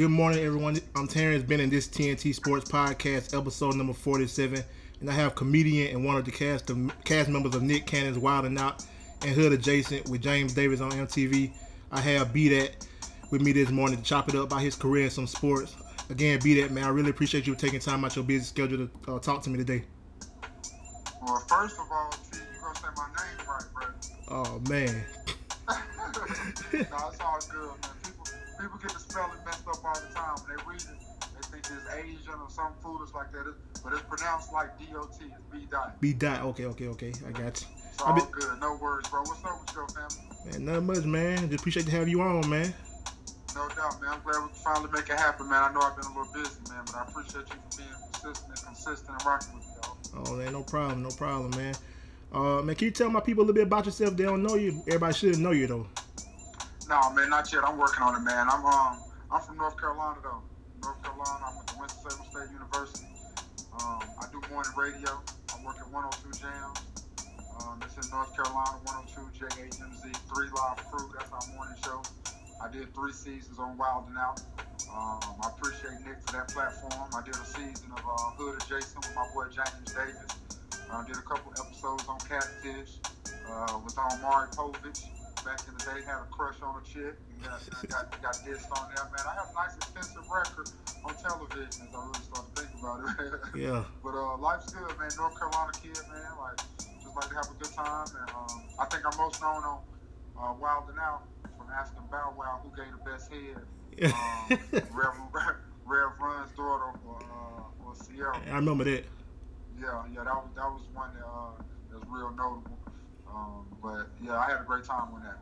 Good morning, everyone. I'm Terrence Bennett. This TNT Sports Podcast, episode number 47, and I have comedian and one of the cast the cast members of Nick Cannon's Wild and Out and Hood Adjacent with James Davis on MTV. I have B that with me this morning to chop it up about his career in some sports. Again, B that man, I really appreciate you taking time out your busy schedule to uh, talk to me today. Well, first of all, T, you gonna say my name right, bro? Oh man, no, it's all good, man. People, get the spelling messed up all the time. When they read it, they think it's Asian or something foolish like that. But it's pronounced like D-O-T. It's B dot. B dot. Okay, okay, okay. I got you. It's all been- good. No worries, bro. What's up with your family? Man, nothing much, man. Just appreciate to have you on, man. No doubt, man. I'm glad we finally make it happen, man. I know I've been a little busy, man, but I appreciate you for being consistent and consistent and rocking with me, dog. Oh, man, no problem, no problem, man. Uh, man, can you tell my people a little bit about yourself? They don't know you. Everybody should know you though. No, man, not yet. I'm working on it, man. I'm um, I'm from North Carolina though. North Carolina. I went to Winston-Salem State University. Um, I do morning radio. I work at 102 Jams. Um, it's in North Carolina, 102 JAMZ, three live crew. That's our morning show. I did three seasons on Wild and Out. Um, I appreciate Nick for that platform. I did a season of uh, Hood Adjacent with my boy James Davis. I did a couple episodes on Catfish. Uh, was on Povich. Back in the day, had a crush on a chick. And got, I got, got dissed on that, man. I have a nice extensive record on television as I really start to think about it. Yeah. But uh, life's good, man. North Carolina kid, man. Like, just like to have a good time. And um, I think I'm most known on uh, Wild and Out from asking Bow Wow who gave the best head. Um, Rev, Rev Run's daughter or, uh, or Ciara. I remember that. Yeah, yeah, that was that was one that, uh, that was real notable. Um, but yeah, I had a great time with that.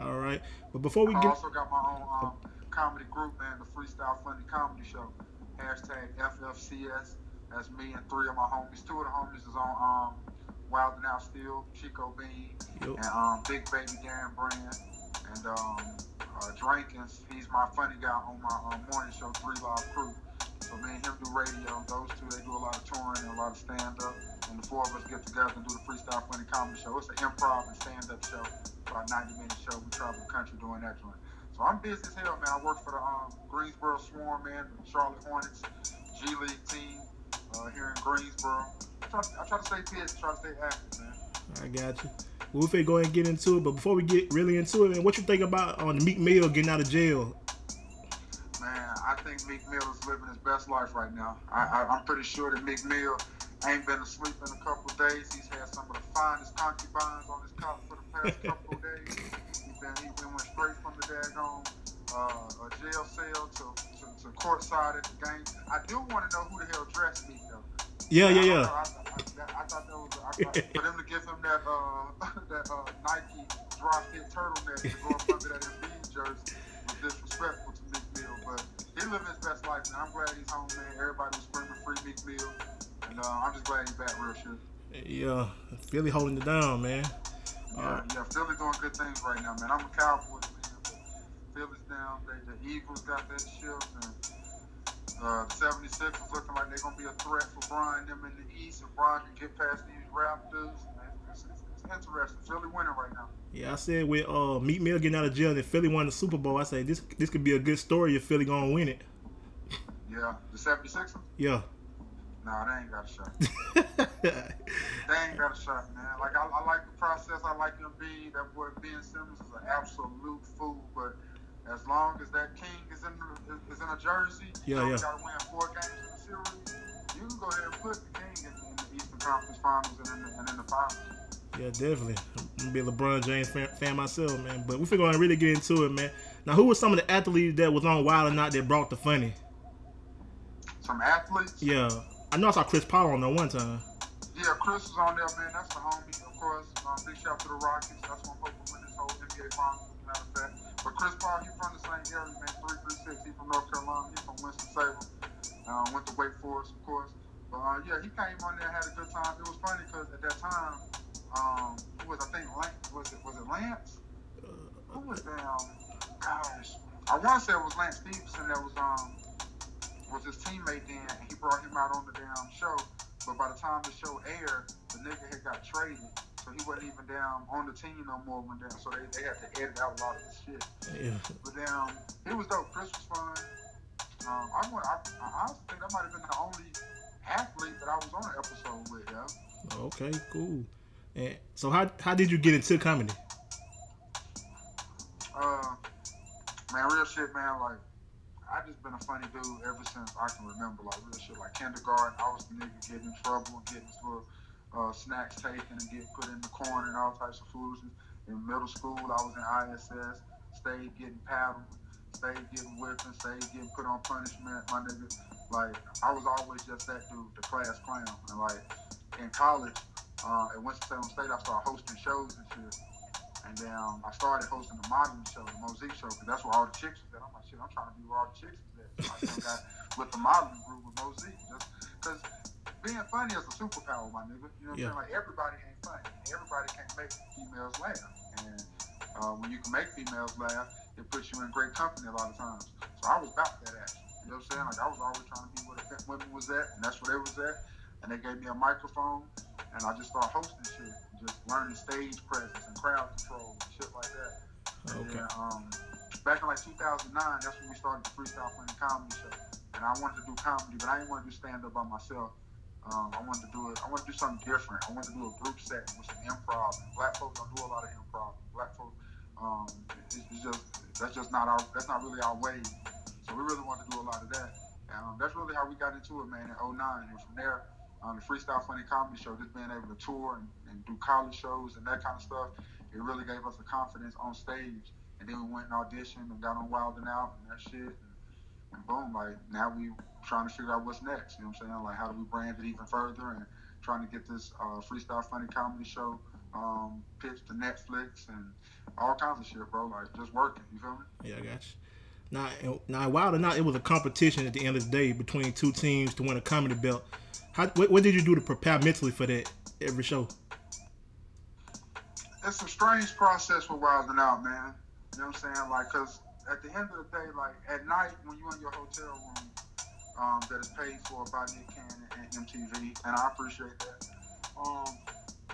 All right. But before we I get, also got my own um, comedy group, man, the Freestyle Funny Comedy Show. Hashtag FFCS. That's me and three of my homies. Two of the homies is on um, Wild and Out Still, Chico Bean, Yup. and um, Big Baby Darren Brand, and um, uh, Drankins. He's my funny guy on my um, morning show, Three Live Crew. So me and him do radio. Those two, they do a lot of touring and a lot of stand-up. And the four of us get together and do the Freestyle Funny Comedy Show. It's an improv and stand-up show. About 90-minute show. We travel the country doing that joint. So I'm busy as hell, man. I work for the um, Greensboro Swarm, man, the Charlotte Hornets, G League team uh, here in Greensboro. I try, I try to stay busy, try to stay active, man. I got you. Well, go ahead and get into it. But before we get really into it, man, what you think about on the Meek Mill getting out of jail? Man, I think Meek Mill is living his best life right now. I, I, I'm pretty sure that Meek Mill ain't been asleep in a couple of days. He's had some of the finest concubines on his couch for the past couple of days. He's been, he been went straight from the daggone uh, a jail cell to, to, to courtside at the game. I do want to know who the hell dressed Meek, though. Yeah, yeah, yeah. I, I, I, I thought that was I thought, for them to give him that uh, that uh, Nike drop fit turtleneck to go up under that Embiid jersey was disrespectful to Meek Mill. But he living his best life, man. I'm glad he's home, man. Everybody was screaming free Meek Mill, and uh, I'm just glad he's back real shit. Yeah, Philly holding it down, man. Yeah, yeah, Philly doing good things right now, man. I'm a Cowboys fan, but Philly's down. They, the Eagles got that shift, and uh, the 76ers looking like they're gonna be a threat for Brian them in the East, and Brian can get past these Raptors. Man, it's, it's, it's interesting. Philly winning right now. Yeah, I said with uh, Meek Mill getting out of jail and Philly won the Super Bowl, I say this this could be a good story if Philly gonna win it. Yeah, the 76ers. Yeah. Nah, they ain't got a shot. They ain't got a shot, man. Like I, I like the process. I like him being that boy Ben Simmons is an absolute fool. But as long as that king is in the, is in a jersey, Yeah, you know, yeah. got to win four games in the series. You can conference finals and in the, and in the finals. Yeah, definitely. I'm gonna be a LeBron James fan, fan myself, man. But we figure gonna really get into it, man. Now, who was some of the athletes that was on Wild or Not that brought the funny? Some athletes. Yeah, I know I saw Chris Paul on there one time. Yeah, Chris is on there, man. That's the homie, of course. Uh, big shout out to the Rockets. That's I'm hoping win this whole NBA finals, matter of fact. But Chris Paul, he from the same area, man. 336. He from North Carolina. He from Winston-Salem. Uh, went to Wake Forest, of course. But uh, yeah, he came on there, had a good time. It was funny because at that time, um, who was I think Lance? Was it was it Lance? Who was that? Um, gosh, I want to say it was Lance Stephenson that was um was his teammate then, and he brought him out on the damn show. But by the time the show aired, the nigga had got traded, so he wasn't even down on the team no more. When down, so they, they had to edit out a lot of the shit. Yeah. But um, it was dope. Chris was fun. Um, I, went, I, I honestly think that might have been the only athlete that I was on an episode with. Yeah. Okay, cool. And so, how how did you get into comedy? Uh, man, real shit, man. Like, I just been a funny dude ever since I can remember. Like real shit. Like kindergarten, I was the nigga getting in trouble and getting little uh, snacks taken and getting put in the corner and all types of foods. In middle school, I was in ISS. Stayed getting paddled. Stayed getting whipping. Stayed getting put on punishment. My nigga, like I was always just that dude, the class clown. And like in college, uh, at Winston-Salem State, I started hosting shows and shit. And then um, I started hosting the modeling show, the Mosaic show, because that's where all the chicks was at. I'm like, shit, I'm trying to be where all the chicks was at. So I just got with the modeling group with Mosaic. Just because being funny is a superpower, my nigga. You know what Yeah. I'm saying? Like, everybody ain't funny. Everybody can't make females laugh. And uh, when you can make females laugh, it puts you in great company a lot of times. So I was about that action. You know what I'm saying? Like, I was always trying to be where the women was at, and that's where they was at. And they gave me a microphone, and I just started hosting shit, just learning stage presence and crowd control and shit like that. Okay. then, um, back in like 2009, that's when we started the Freestyle Funny Comedy Show. And I wanted to do comedy, but I didn't want to do stand up by myself. Um, I wanted to do it. I wanted to do something different. I wanted to do a group set with some improv. And black folks don't do a lot of improv. Black folks, um, it's, it's just that's just not our that's not really our way. So we really wanted to do a lot of that. And um, that's really how we got into it, man. In 09, and from there, um, the Freestyle Funny Comedy Show, just being able to tour and, and do college shows and that kind of stuff, it really gave us the confidence on stage. And then we went and auditioned and got on Wild and Out and that shit. And, and boom, like now we trying to figure out what's next. You know what I'm saying? Like how do we brand it even further and trying to get this uh, freestyle funny comedy show um, pitched to Netflix and all kinds of shit, bro. Like just working. You feel me? Yeah, I got you. Now, now, Wild or Not, it was a competition at the end of the day between two teams to win a comedy belt. How, what, what did you do to prepare mentally for that every show? It's a strange process with Wilding Out, man. You know what I'm saying? Like, cause at the end of the day, like at night when you're in your hotel room, um, that is paid for by Nick Cannon and MTV, and I appreciate that. Um,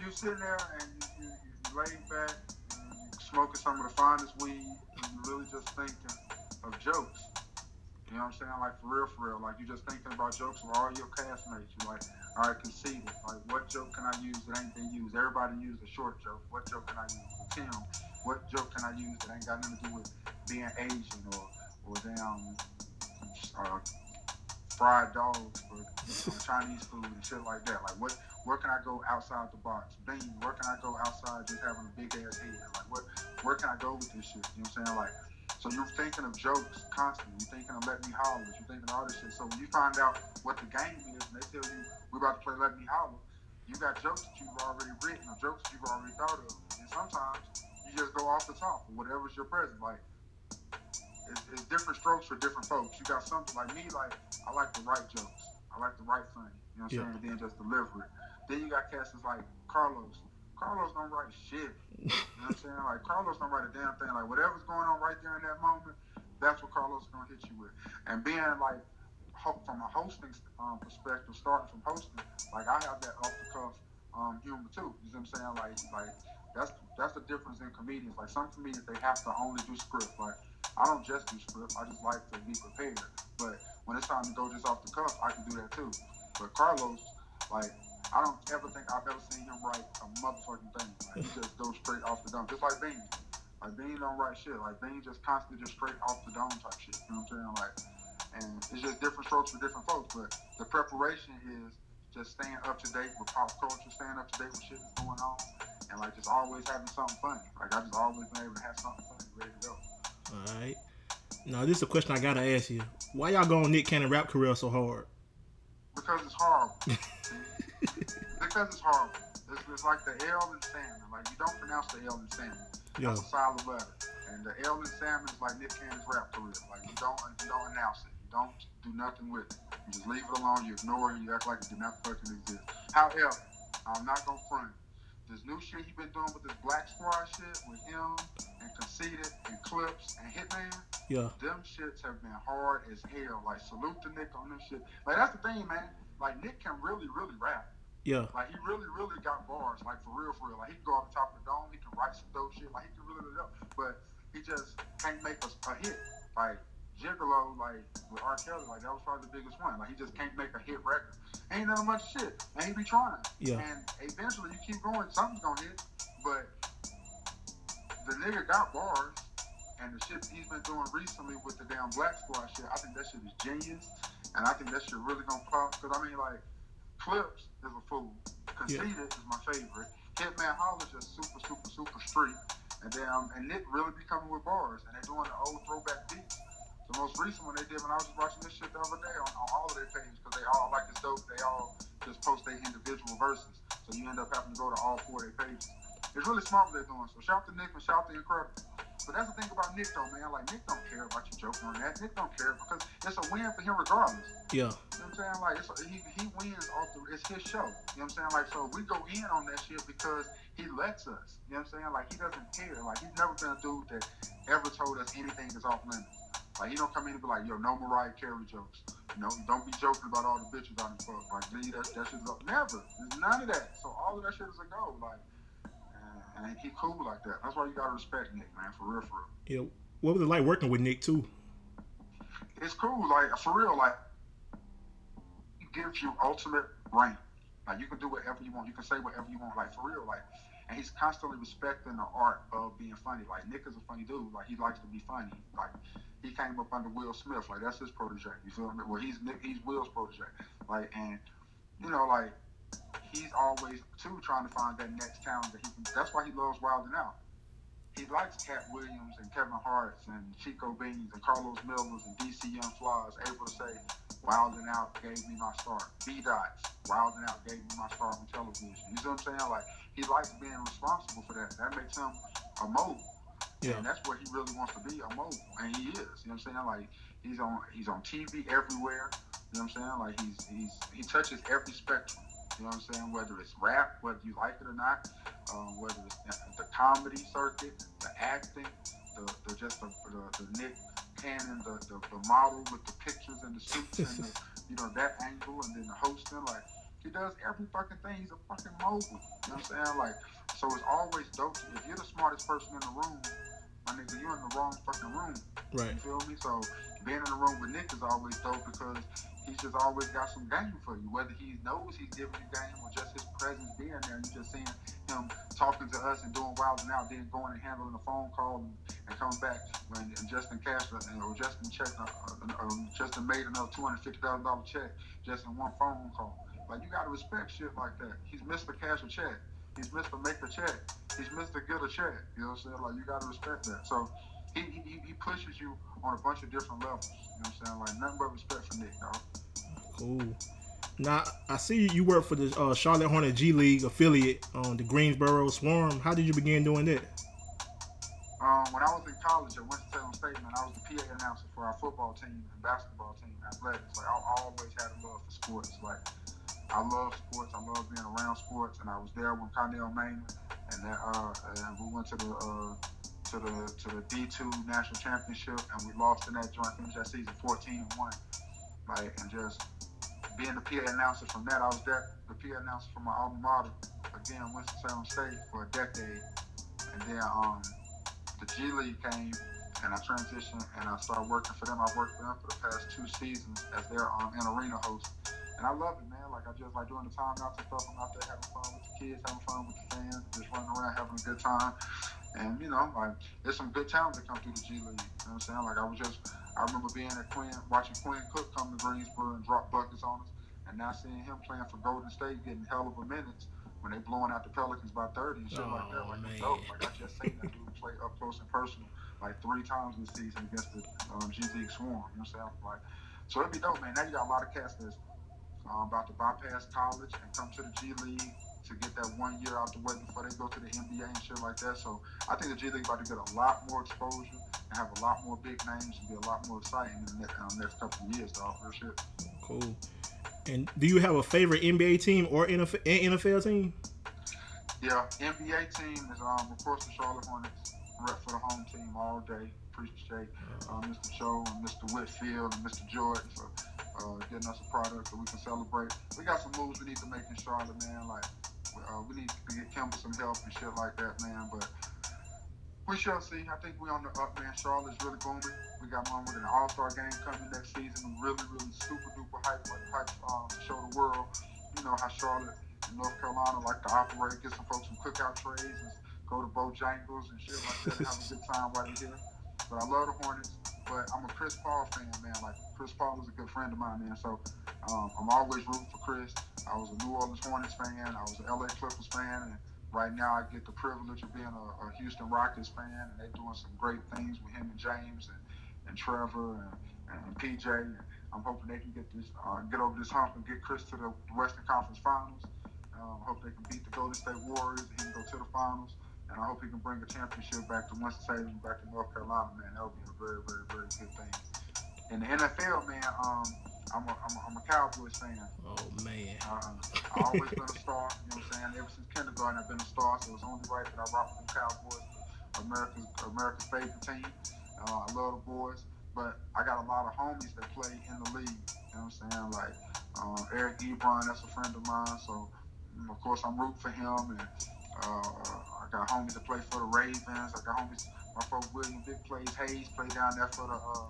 you sitting there and you, you, you laid back, and you smoking some of the finest weed, and you're really just thinking of jokes. You know what I'm saying? Like for real, for real. Like you're just thinking about jokes with all your castmates. You like, all right, conceited. Like what joke can I use that ain't been used? Everybody used a short joke. What joke can I use? Tim, what joke can I use that ain't got nothing to do with being Asian or or damn uh, fried dogs or Chinese food and shit like that? Like what where can I go outside the box? Bean, where can I go outside just having a big ass head? Like what where can I go with this shit? You know what I'm saying? Like so you're thinking of jokes constantly. You're thinking of Let Me Holler. You're thinking of all this shit. So when you find out what the game is and they tell you we're about to play Let Me Holler, you got jokes that you've already written or jokes that you've already thought of. And sometimes you just go off the top or whatever's your present. Like it's, it's different strokes for different folks. You got something like me, like I like to write jokes. I like to write funny. You know what I'm Yeah. saying? And then just deliver it. Then you got cats that's like Carlos. Carlos don't write shit. You know what I'm saying? Like Carlos don't write a damn thing. Like whatever's going on right there in that moment, that's what Carlos is gonna hit you with. And being like from a hosting um, perspective, starting from hosting, like I have that off the cuff um, humor too. You know what I'm saying? Like like that's that's the difference in comedians. Like some comedians they have to only do script. Like I don't just do script. I just like to be prepared. But when it's time to go just off the cuff, I can do that too. But Carlos, like I don't ever think I've ever seen him write a motherfucking thing. Like he just goes straight off the dome, just like Bean. Like Bean don't write shit. Like Bean just constantly just straight off the dome type shit. You know what I'm saying? Like, and it's just different strokes for different folks. But the preparation is just staying up to date with pop culture, staying up to date with shit that's going on, and like just always having something funny. Like I just always been able to have something funny ready to go. All right. Now this is a question I gotta ask you. Why y'all going Nick Cannon rap career so hard? Because it's horrible. because it's horrible. It's, it's like the L in salmon. Like you don't pronounce the L in salmon. Yeah. That's a silent letter. And the L in salmon is like Nick Cannon's rap career. Like you don't you don't announce it. You don't do nothing with it. You just leave it alone. You ignore it. You act like it did not fucking exist. However, I'm not gonna front. This new shit he been doing with this Black Squad shit with him and Conceited and Clips and Hitman, Yeah. them shits have been hard as hell. Like salute to Nick on this shit. Like that's the thing, man. Like Nick can really, really rap. Yeah. Like he really, really got bars. Like for real, for real. Like he can go off the top of the dome. He can write some dope shit. Like he can really, really dope. But he just can't make a, a hit. Like Gigolo, like with R. Kelly, like that was probably the biggest one. Like he just can't make a hit record. Ain't that much shit. And he be trying. Yeah. And eventually you keep going, something's gonna hit. But the nigga got bars. And the shit he's been doing recently with the damn Black Squad shit, I think that shit is genius. And I think that shit really gonna pop. Cause I mean, like, Clips is a fool. Conceited is my favorite. Hitman Holla just super, super, super street. And then um, and Nick really be coming with bars. And they're doing the old throwback beats. The most recent one they did when I was just watching this shit the other day on, on all of their pages because they all like it's dope. They all just post their individual verses. So you end up having to go to all four of their pages. It's really smart what they're doing. So shout to Nick and shout to Ncredible. But that's the thing about Nick though, man. Like Nick don't care about you joking on that. Nick don't care because it's a win for him regardless. Yeah. You know what I'm saying? Like it's he, he wins off the it's his show. You know what I'm saying? Like so we go in on that shit because he lets us. You know what I'm saying? Like he doesn't care. Like he's never been a dude that ever told us anything is off limits. Like he don't come in and be like, yo, no Mariah Carey jokes. You know, don't be joking about all the bitches on the fuck. Like, leave that, that shit's up. Never. There's none of that. So all of that shit is a go. Like, and, and he cool like that. That's why you gotta respect Nick, man, for real, for real. Yeah. What was it like working with Nick too? it's cool, like for real, like he gives you ultimate reign. Like you can do whatever you want, you can say whatever you want, like for real, like and he's constantly respecting the art of being funny. Like Nick is a funny dude, like he likes to be funny. Like he came up under Will Smith, like that's his protege. You feel me? Well he's Nick he's Will's protege. Like and you know, like he's always too trying to find that next talent that he can that's why he loves Wilding Out he likes Katt Williams and Kevin Hart's and Chico Beans and Carlos Millers and DC Young Flies able to say, Wilding Out gave me my start. B Dots, Wilding Out gave me my start on television. You see what I'm saying? Like, he likes being responsible for that. That makes him a mogul. Yeah. And that's what he really wants to be, a mogul. And he is. You know what I'm saying? Like, he's on he's on TV everywhere. You know what I'm saying? Like, he's, he's he touches every spectrum. You know what I'm saying? Whether it's rap, whether you like it or not, um, whether it's the comedy circuit, the acting, the, the just the, the, the Nick Cannon, the, the, the model with the pictures and the suits and the, you know that angle, and then the hosting. Like he does every fucking thing. He's a fucking mogul. You know what I'm saying? Like so, it's always dope. If you're the smartest person in the room, my nigga, you're in the wrong fucking room. Right. You feel me? So being in the room with Nick is always dope because he's just always got some game for you. Whether he knows he's giving you game or just his presence being there, you just seeing him talking to us and doing wild and out, then going and handling a phone call and, and coming back when and Justin Castro and or Justin check, uh, uh, um, Justin made another two hundred fifty thousand dollar check just in one phone call. Like you gotta respect shit like that. He's Mr. Cash a check. He's Mr. Make a check. He's Mr. Get a check. You know what I'm saying? Like you gotta respect that. So he, he, he pushes you on a bunch of different levels. You know what I'm saying? Like nothing but respect for Nick, dog. Cool. Now I see you work for the uh, Charlotte Hornet G League affiliate on the Greensboro Swarm. How did you begin doing that? Um, when I was in college at Winston-Salem State, man, I was the PA announcer for our football team and basketball team, athletics. Like I, I always had a love for sports. Like I love sports. I love being around sports, and I was there with Connell Maynard and that, uh, and we went to the uh, to the to the D two national championship, and we lost in that joint. Finished that season 14 and one. Like and just being the PA announcer from that, I was there, the PA announcer for my alma mater again, Winston Salem State for a decade, and then um, the G League came, and I transitioned and I started working for them. I worked for them for the past two seasons as their um, an arena host, and I love it, man. Like I just like doing the timeouts and stuff. I'm out there having fun with the kids, having fun with the fans, just running around having a good time. And you know, like there's some good talent that come through the G League. You know what I'm saying? Like I was just, I remember being at Quinn, watching Quinn Cook come to Greensboro and drop buckets on us. And now seeing him playing for Golden State, getting hell of a minutes when they blowing out the Pelicans by 30 and shit like that. Oh, Like, man. it's dope. Like, I just seen that dude play up close and personal like three times this season against the um, G League Swarm. You know what I'm saying? Like, so it'd be dope, man. Now you got a lot of cats that's um, about to bypass college and come to the G League to get that one year out the way before they go to the NBA and shit like that. So I think the G League about to get a lot more exposure and have a lot more big names and be a lot more exciting in the next, um, next couple of years, dog. Shit. Cool. And do you have a favorite NBA team or NFL, NFL team? Yeah, NBA team is um of course the Charlotte Hornets. Rep for the home team all day. Appreciate uh, Mr. Cho and Mr. Whitfield and Mr. Jordan for uh, getting us a product so we can celebrate. We got some moves we need to make in Charlotte, man. Like uh, we need to get Kemba some help and shit like that, man. But we shall see. I think we on the up, man. Charlotte's really booming. We got one with an All Star game coming next season. We really, really super duper hyped, hype, hype um, to show the world. You know how Charlotte and North Carolina like to operate. Get some folks some cookout trays and go to Bojangles and shit like that. have a good time while you're here. But I love the Hornets. But I'm a Chris Paul fan, man. Like Chris Paul is a good friend of mine, man. So um, I'm always rooting for Chris. I was a New Orleans Hornets fan. I was an LA Clippers fan, and right now I get the privilege of being a, a Houston Rockets fan, and they're doing some great things with him and James and, and Trevor and, and PJ. And I'm hoping they can get this, uh, get over this hump and get Chris to the Western Conference Finals. Um, hope they can beat the Golden State Warriors and go to the finals. And I hope he can bring a championship back to Winston-Salem, back to North Carolina, man. That would be a very, very, very good thing. In the NFL, man, um, I'm a, I'm a, I'm a Cowboys fan. Oh man. Uh, I've always been a star, you know what I'm saying? Ever since kindergarten, I've been a star, so it's only right that I rock with the Cowboys, America's America's favorite team. Uh, I love the boys, but I got a lot of homies that play in the league. You know what I'm saying? Like um, Eric Ebron, that's a friend of mine, so of course I'm rooting for him. And uh, I got homies that play for the Ravens. I got homies. My folks William Vick plays Hayes, play down there for the uh,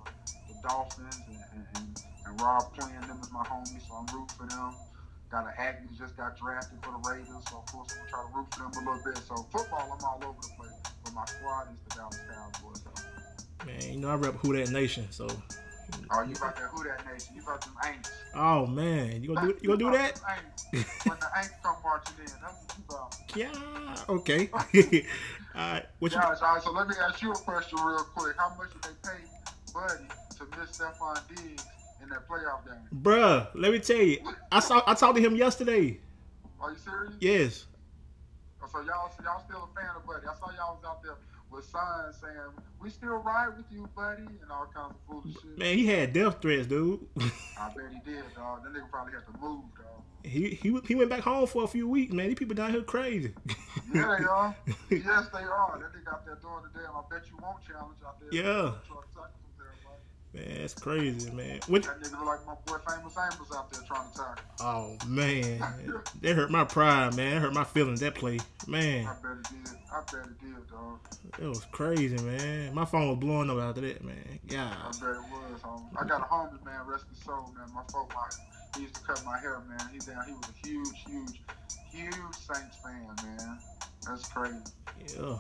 the Dolphins, and, and, and, and Rob playing them as my homies, so I'm rooting for them. Got an Agnew just got drafted for the Raiders, so of course I'm gonna try to root for them a little bit. So football, I'm all over the place, but my squad is the Dallas Cowboys. Man, you know I rep Who That Nation, so. Oh, you about that Who That Nation? You about them Aints? Oh man, you gonna do you gonna do that? When the Aints come marching in, that's what you about. Yeah. Okay. Alright. What you? All right, so let me ask you a question real quick. How much did they pay Buddy to miss Stefon Diggs in that playoff game? Bruh, let me tell you. I saw I talked to him yesterday. Are you serious? Yes. Oh, So y'all, so y'all still a fan of Buddy? I saw y'all was out there with signs saying, "We still ride with you, Buddy," and all kinds of foolish shit. Man, he had death threats, dude. I bet he did, dog. That nigga probably had to move, dog. he he he went back home for a few weeks, man. These people down here crazy. Yeah, they are. yes, they are. That nigga out there doing the damn. I bet you won't challenge out there. Yeah. Trying to tackle some damn, Man, that's crazy, man. What? That nigga look like my boy Famous Amos out there trying to. Oh man, that hurt my pride, man. That hurt my feelings. That play, man, I bet it did. I bet it did, dog. it was crazy, man. My phone was blowing up after that, man. I bet it was. Um, I got a homie, man. Rest his soul, man. My folk, he used to cut my hair, man. He down. He was a huge, huge, huge Saints fan, man. That's crazy. yeah,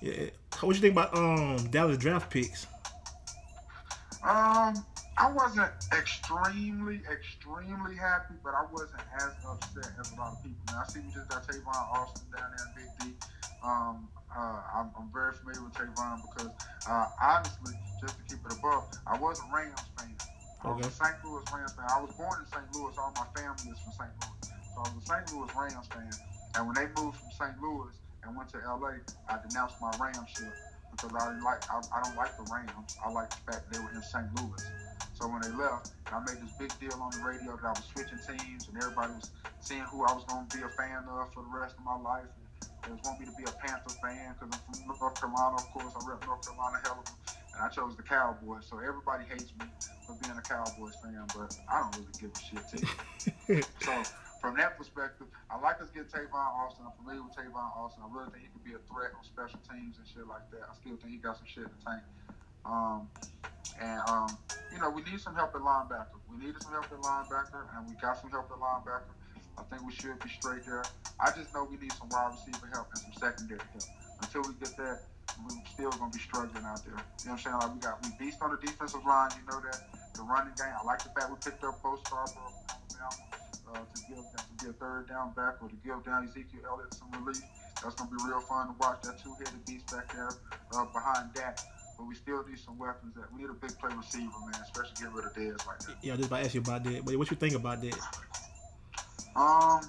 yeah. What you think about um Dallas draft picks? Um, I wasn't extremely, extremely happy, but I wasn't as upset as a lot of people. Man, I see we just got Tavon Austin down there in Big D. Um, uh, I'm, I'm very familiar with Tavon because, uh, honestly, just to keep it above, I was a Rams fan. I was Okay. a St. Louis Rams fan. I was born in St. Louis. All my family is from St. Louis. So I was a St. Louis Rams fan. And when they moved from St. Louis and went to LA, I denounced my Rams shit because I like I, I don't like the Rams. I like the fact they were in St. Louis. So when they left, I made this big deal on the radio that I was switching teams and everybody was seeing who I was going to be a fan of for the rest of my life. And they wanting me to be a Panther fan because I'm from North Carolina. Of course, I rep North Carolina hell of a and I chose the Cowboys. So everybody hates me for being a Cowboys fan, but I don't really give a shit to you. So from that perspective, I like us getting Tavon Austin. I'm familiar with Tavon Austin. I really think he could be a threat on special teams and shit like that. I still think he got some shit in the tank. Um, and um, you know, we need some help at linebacker. We needed some help at linebacker, and we got some help at linebacker. I think we should be straight there. I just know we need some wide receiver help and some secondary help. Until we get that, we're still gonna be struggling out there. You know what I'm saying? Like we got we beast on the defensive line. You know that the running game. I like the fact we picked up Bo Scarborough. A third down back or to give down Ezekiel Elliott some relief. That's gonna be real fun to watch. That two-headed beast back there uh, behind that. But we still need some weapons. That we need a big play receiver, man. Especially getting rid of Dez right now. Yeah, I just about to ask you about that. But what you think about that? Um,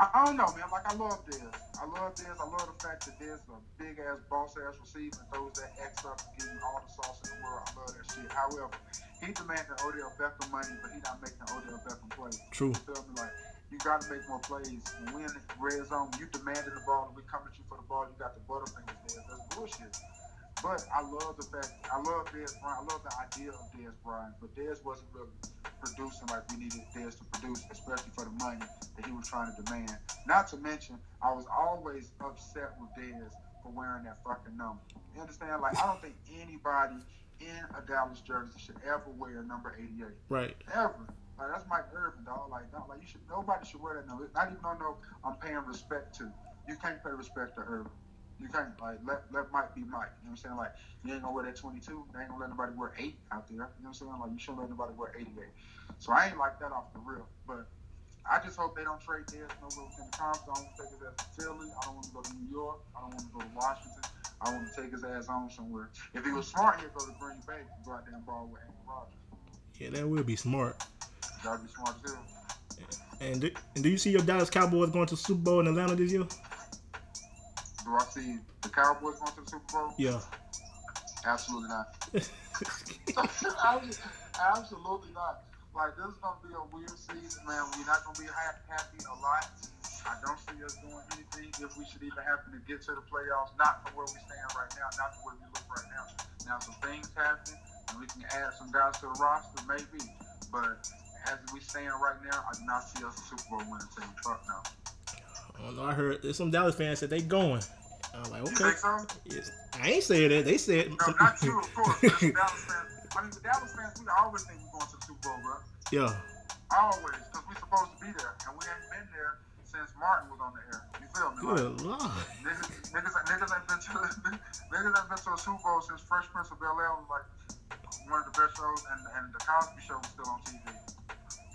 I, don't know, man. Like I love this. I love this. I love the fact that is a big ass boss ass receiver and throws that X up and gives you all the sauce in the world. I love that shit. However, he demanding Odell Beckham money, but he not making the Odell Beckham play. True. You feel me? Like you got to make more plays. When in the red zone, you demanded the ball, and we come at you for the ball. You got the butterfingers there. That's bullshit. But I love the fact, I love Dez Bryant. I love the idea of Dez Bryant. But Dez wasn't really producing like we needed Dez to produce, especially for the money that he was trying to demand. Not to mention, I was always upset with Dez for wearing that fucking number. You understand? Like, I don't think anybody in a Dallas jersey should ever wear number 88. Right. Ever. Like, that's Mike Irvin, dog. Like, not, like you should. Nobody should wear that number. Not even though no, I'm paying respect to. You can't pay respect to Irvin. You can't like let let Mike be Mike. You know what I'm saying? Like you ain't gonna wear that 22. They ain't gonna let nobody wear eight out there. You know what I'm saying? Like you shouldn't let nobody wear 88. So I ain't like that off the real. But I just hope they don't trade Dez nowhere within the conference. I don't want to take his ass to Philly. I don't want to go to New York. I don't want to go to Washington. I want to take his ass on somewhere. If he was smart, he'd go to Green Bay and go out there and ball with Aaron Rodgers. Yeah, that will be smart. Gotta be smart too. And do, and do you see your Dallas Cowboys going to Super Bowl in Atlanta this year? Do I see the Cowboys going to the Super Bowl? Yeah. Absolutely not. Absolutely not. Like this is gonna be a weird season, man. We're not gonna be happy a lot. I don't see us doing anything if we should even happen to get to the playoffs. Not from where we stand right now, not the way we look right now. Now some things happen, and we can add some guys to the roster, maybe. But as we stand right now, I do not see us a Super Bowl winning team. Fuck no. I don't know. I heard there's some Dallas fans said they going. I'm like, You okay. so? Yes. I ain't saying that. They said. No, not you, of course. but Dallas fans. I mean, the Dallas fans, we always think we're going to the Super Bowl, bro. yeah. Always, because we're supposed to be there, and we ain't been there since Martin was on the air. You feel me? Like, Good lord. niggas, niggas, niggas ain't been to niggas ain't been to a Super Bowl since Fresh Prince of Bel Air was like one of the best shows, and and the Cosby Show was still on TV.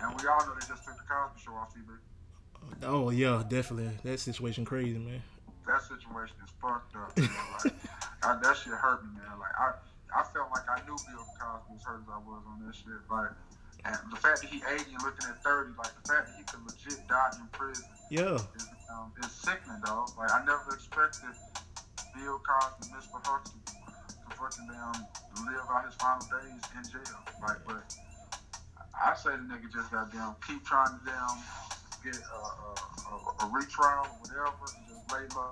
And we all know they just took the Cosby Show off TV. Oh yeah, definitely. That situation crazy, man. That situation is fucked up. Like, I, that shit hurt me, man. Like I, I felt like I knew Bill Cosby as hurt as I was on this shit. Like, and the fact that he 80 and looking at 30, like the fact that he could legit die in prison Yeah. is, um, is sickening, dog. Like I never expected Bill Cosby, Mr. Huxley, to fucking damn live out his final days in jail. Like, but I say the nigga just goddamn keep trying to damn get a, a, a, a retrial or whatever, lay low.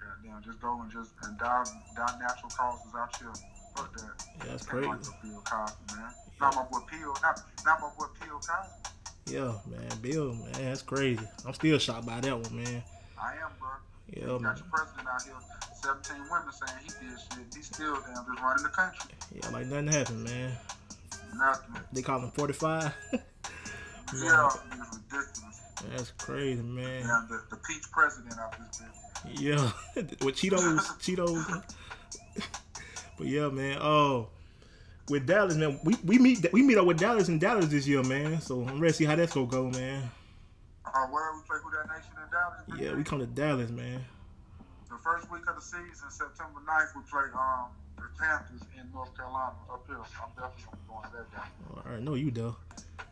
Goddamn, just go and just and die, die natural causes out here. Fuck that. Yeah, that's crazy. Like Bill Cosby, man. Not my boy Bill. Not, not my boy Bill Cosby. Yeah, man. Bill, man, that's crazy. I'm still shocked by that one, man. I am, bro. Yeah, You man. got your president out here, 17 women saying he did shit. He's still damn just running the country. Yeah, like nothing happened, man. Nothing. They call him 45. Yeah, it's ridiculous. That's crazy, man. Damn, the, the peach president out this bitch. Yeah, with Cheetos, Cheetos. but yeah, man. Oh, with Dallas, man, we, we meet we meet up with Dallas in Dallas this year, man. So I'm ready to see how that's gonna go, man. Uh, where we play with that nation in Dallas? Yeah, we come to Dallas, man. The first week of the season, September 9th, we play um, the Panthers in North Carolina up here. I'm definitely going to that game. I already know you, though.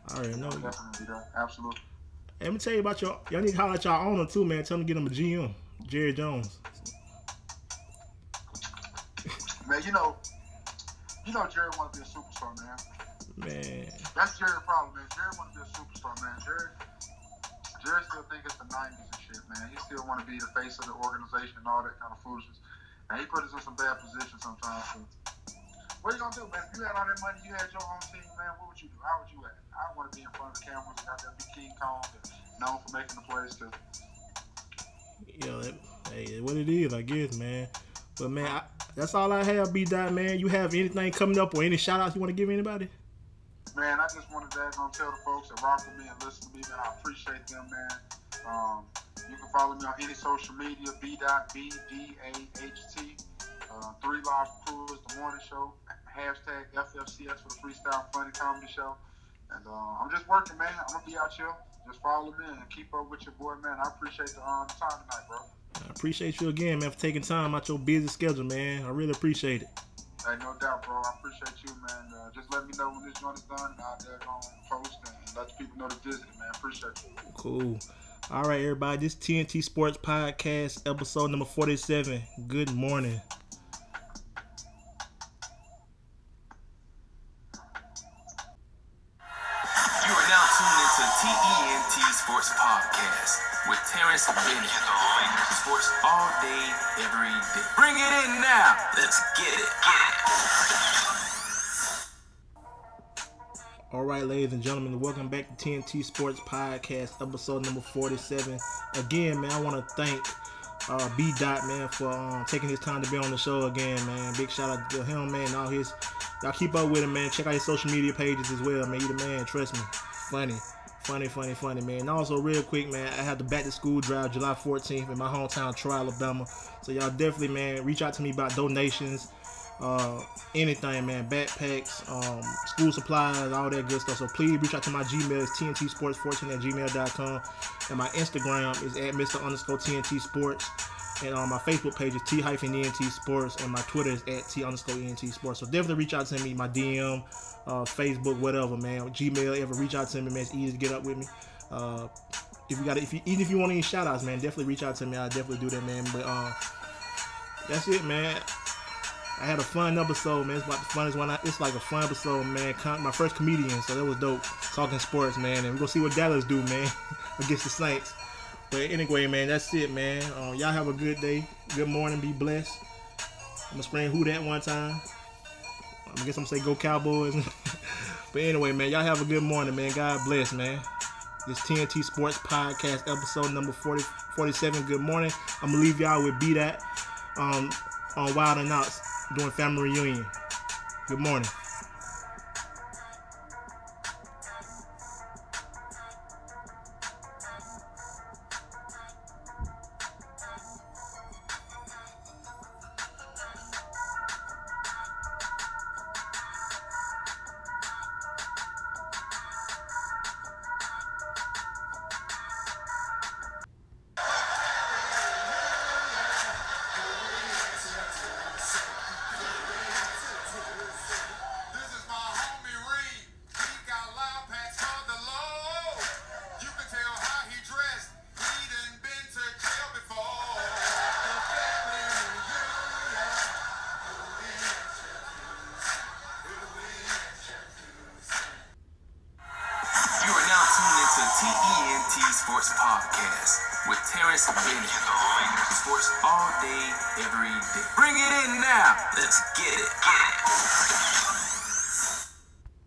All right, already know you. Definitely there. Absolutely. Hey, let me tell you about your. Y'all need to holler at y'all owner too, man. Tell him to get him a GM, Jerry Jones. Man, you know, you know Jerry want to be a superstar, man. Man, That's Jerry's problem, man. Jerry want to be a superstar, man. Jerry, Jerry still think it's the '90s and shit, man. He still want to be the face of the organization and all that kind of foolishness. And he put us in some bad positions sometimes. So. What you gonna do, man? If you had all that money, you had your own team, man. What would you do? How would you act? I want to be in front of the cameras and got that be King Kong, and known for making the plays. Cause you know, that, hey, what it is, I guess, man. But man, I, that's all I have, B Dot, man. You have anything coming up or any shout outs you want to give anybody? man, I just wanted to um, tell the folks that rock with me and listen to me, man. I appreciate them, man. Um, you can follow me on any social media, B dot B D A H T. Uh, Three Live Crew is the morning show. Hashtag FFCS for the Freestyle Funny Comedy Show. And uh, I'm just working, man. I'm gonna be out here. Just follow me and keep up with your boy, man. I appreciate the um, time tonight, bro. I appreciate you again, man, for taking time out your busy schedule, man. I really appreciate it. Hey, no doubt, bro. I appreciate you, man. Uh, just let me know when this joint is done, and I'll there on post and let people know to visit, man. Appreciate you. Cool. All right, everybody. This TNT Sports Podcast, episode number 47. Good morning. Sports Podcast with Terrence Bennett. Sports all day, every day. Bring it in now. Let's get it. All right, ladies and gentlemen, welcome back to TNT Sports Podcast, episode number 47. Again, man, I want to thank uh, B Dot, man, for um, taking his time to be on the show again, man. Big shout out to him, man, and all his. Y'all keep up with him, man. Check out his social media pages as well, man. You the man, trust me. Funny, funny, funny, funny, man. And also, real quick, man, I have the back to school drive July 14th in my hometown, Troy, Alabama. So y'all definitely, man, reach out to me about donations uh, anything, man, backpacks, um, school supplies, all that good stuff. So please reach out to my Gmail. It's TNTSports14 at gmail.com. And my Instagram is at Mr. underscore TNT Sports. And on my Facebook page is T hyphen ENT Sports. And my Twitter is at T underscore ENT Sports. So definitely reach out to me, my DM, uh, Facebook, whatever, man. Gmail, ever reach out to me, man. It's easy to get up with me. Uh, if you got, if you, even if you want any shout outs, man, definitely reach out to me. I'll definitely do that, man. But uh, that's it, man. I had a fun episode, man. It's about the funnest one. I, it's like a fun episode, man. Con- my first comedian, so that was dope. Talking sports, man, and we're gonna see what Dallas do, man, against the Saints. But anyway, man, that's it, man. Uh, y'all have a good day. Good morning. Be blessed. I'm gonna scream who that one time. I guess I'm gonna say go Cowboys. but anyway, man, y'all have a good morning, man. God bless, man. This TNT Sports Podcast episode number 40, 47. Good morning. I'm gonna leave y'all with B that um, on Wild and Outs doing family reunion. Good morning. Sports all day, every day. Bring it in now. Let's get it. get it.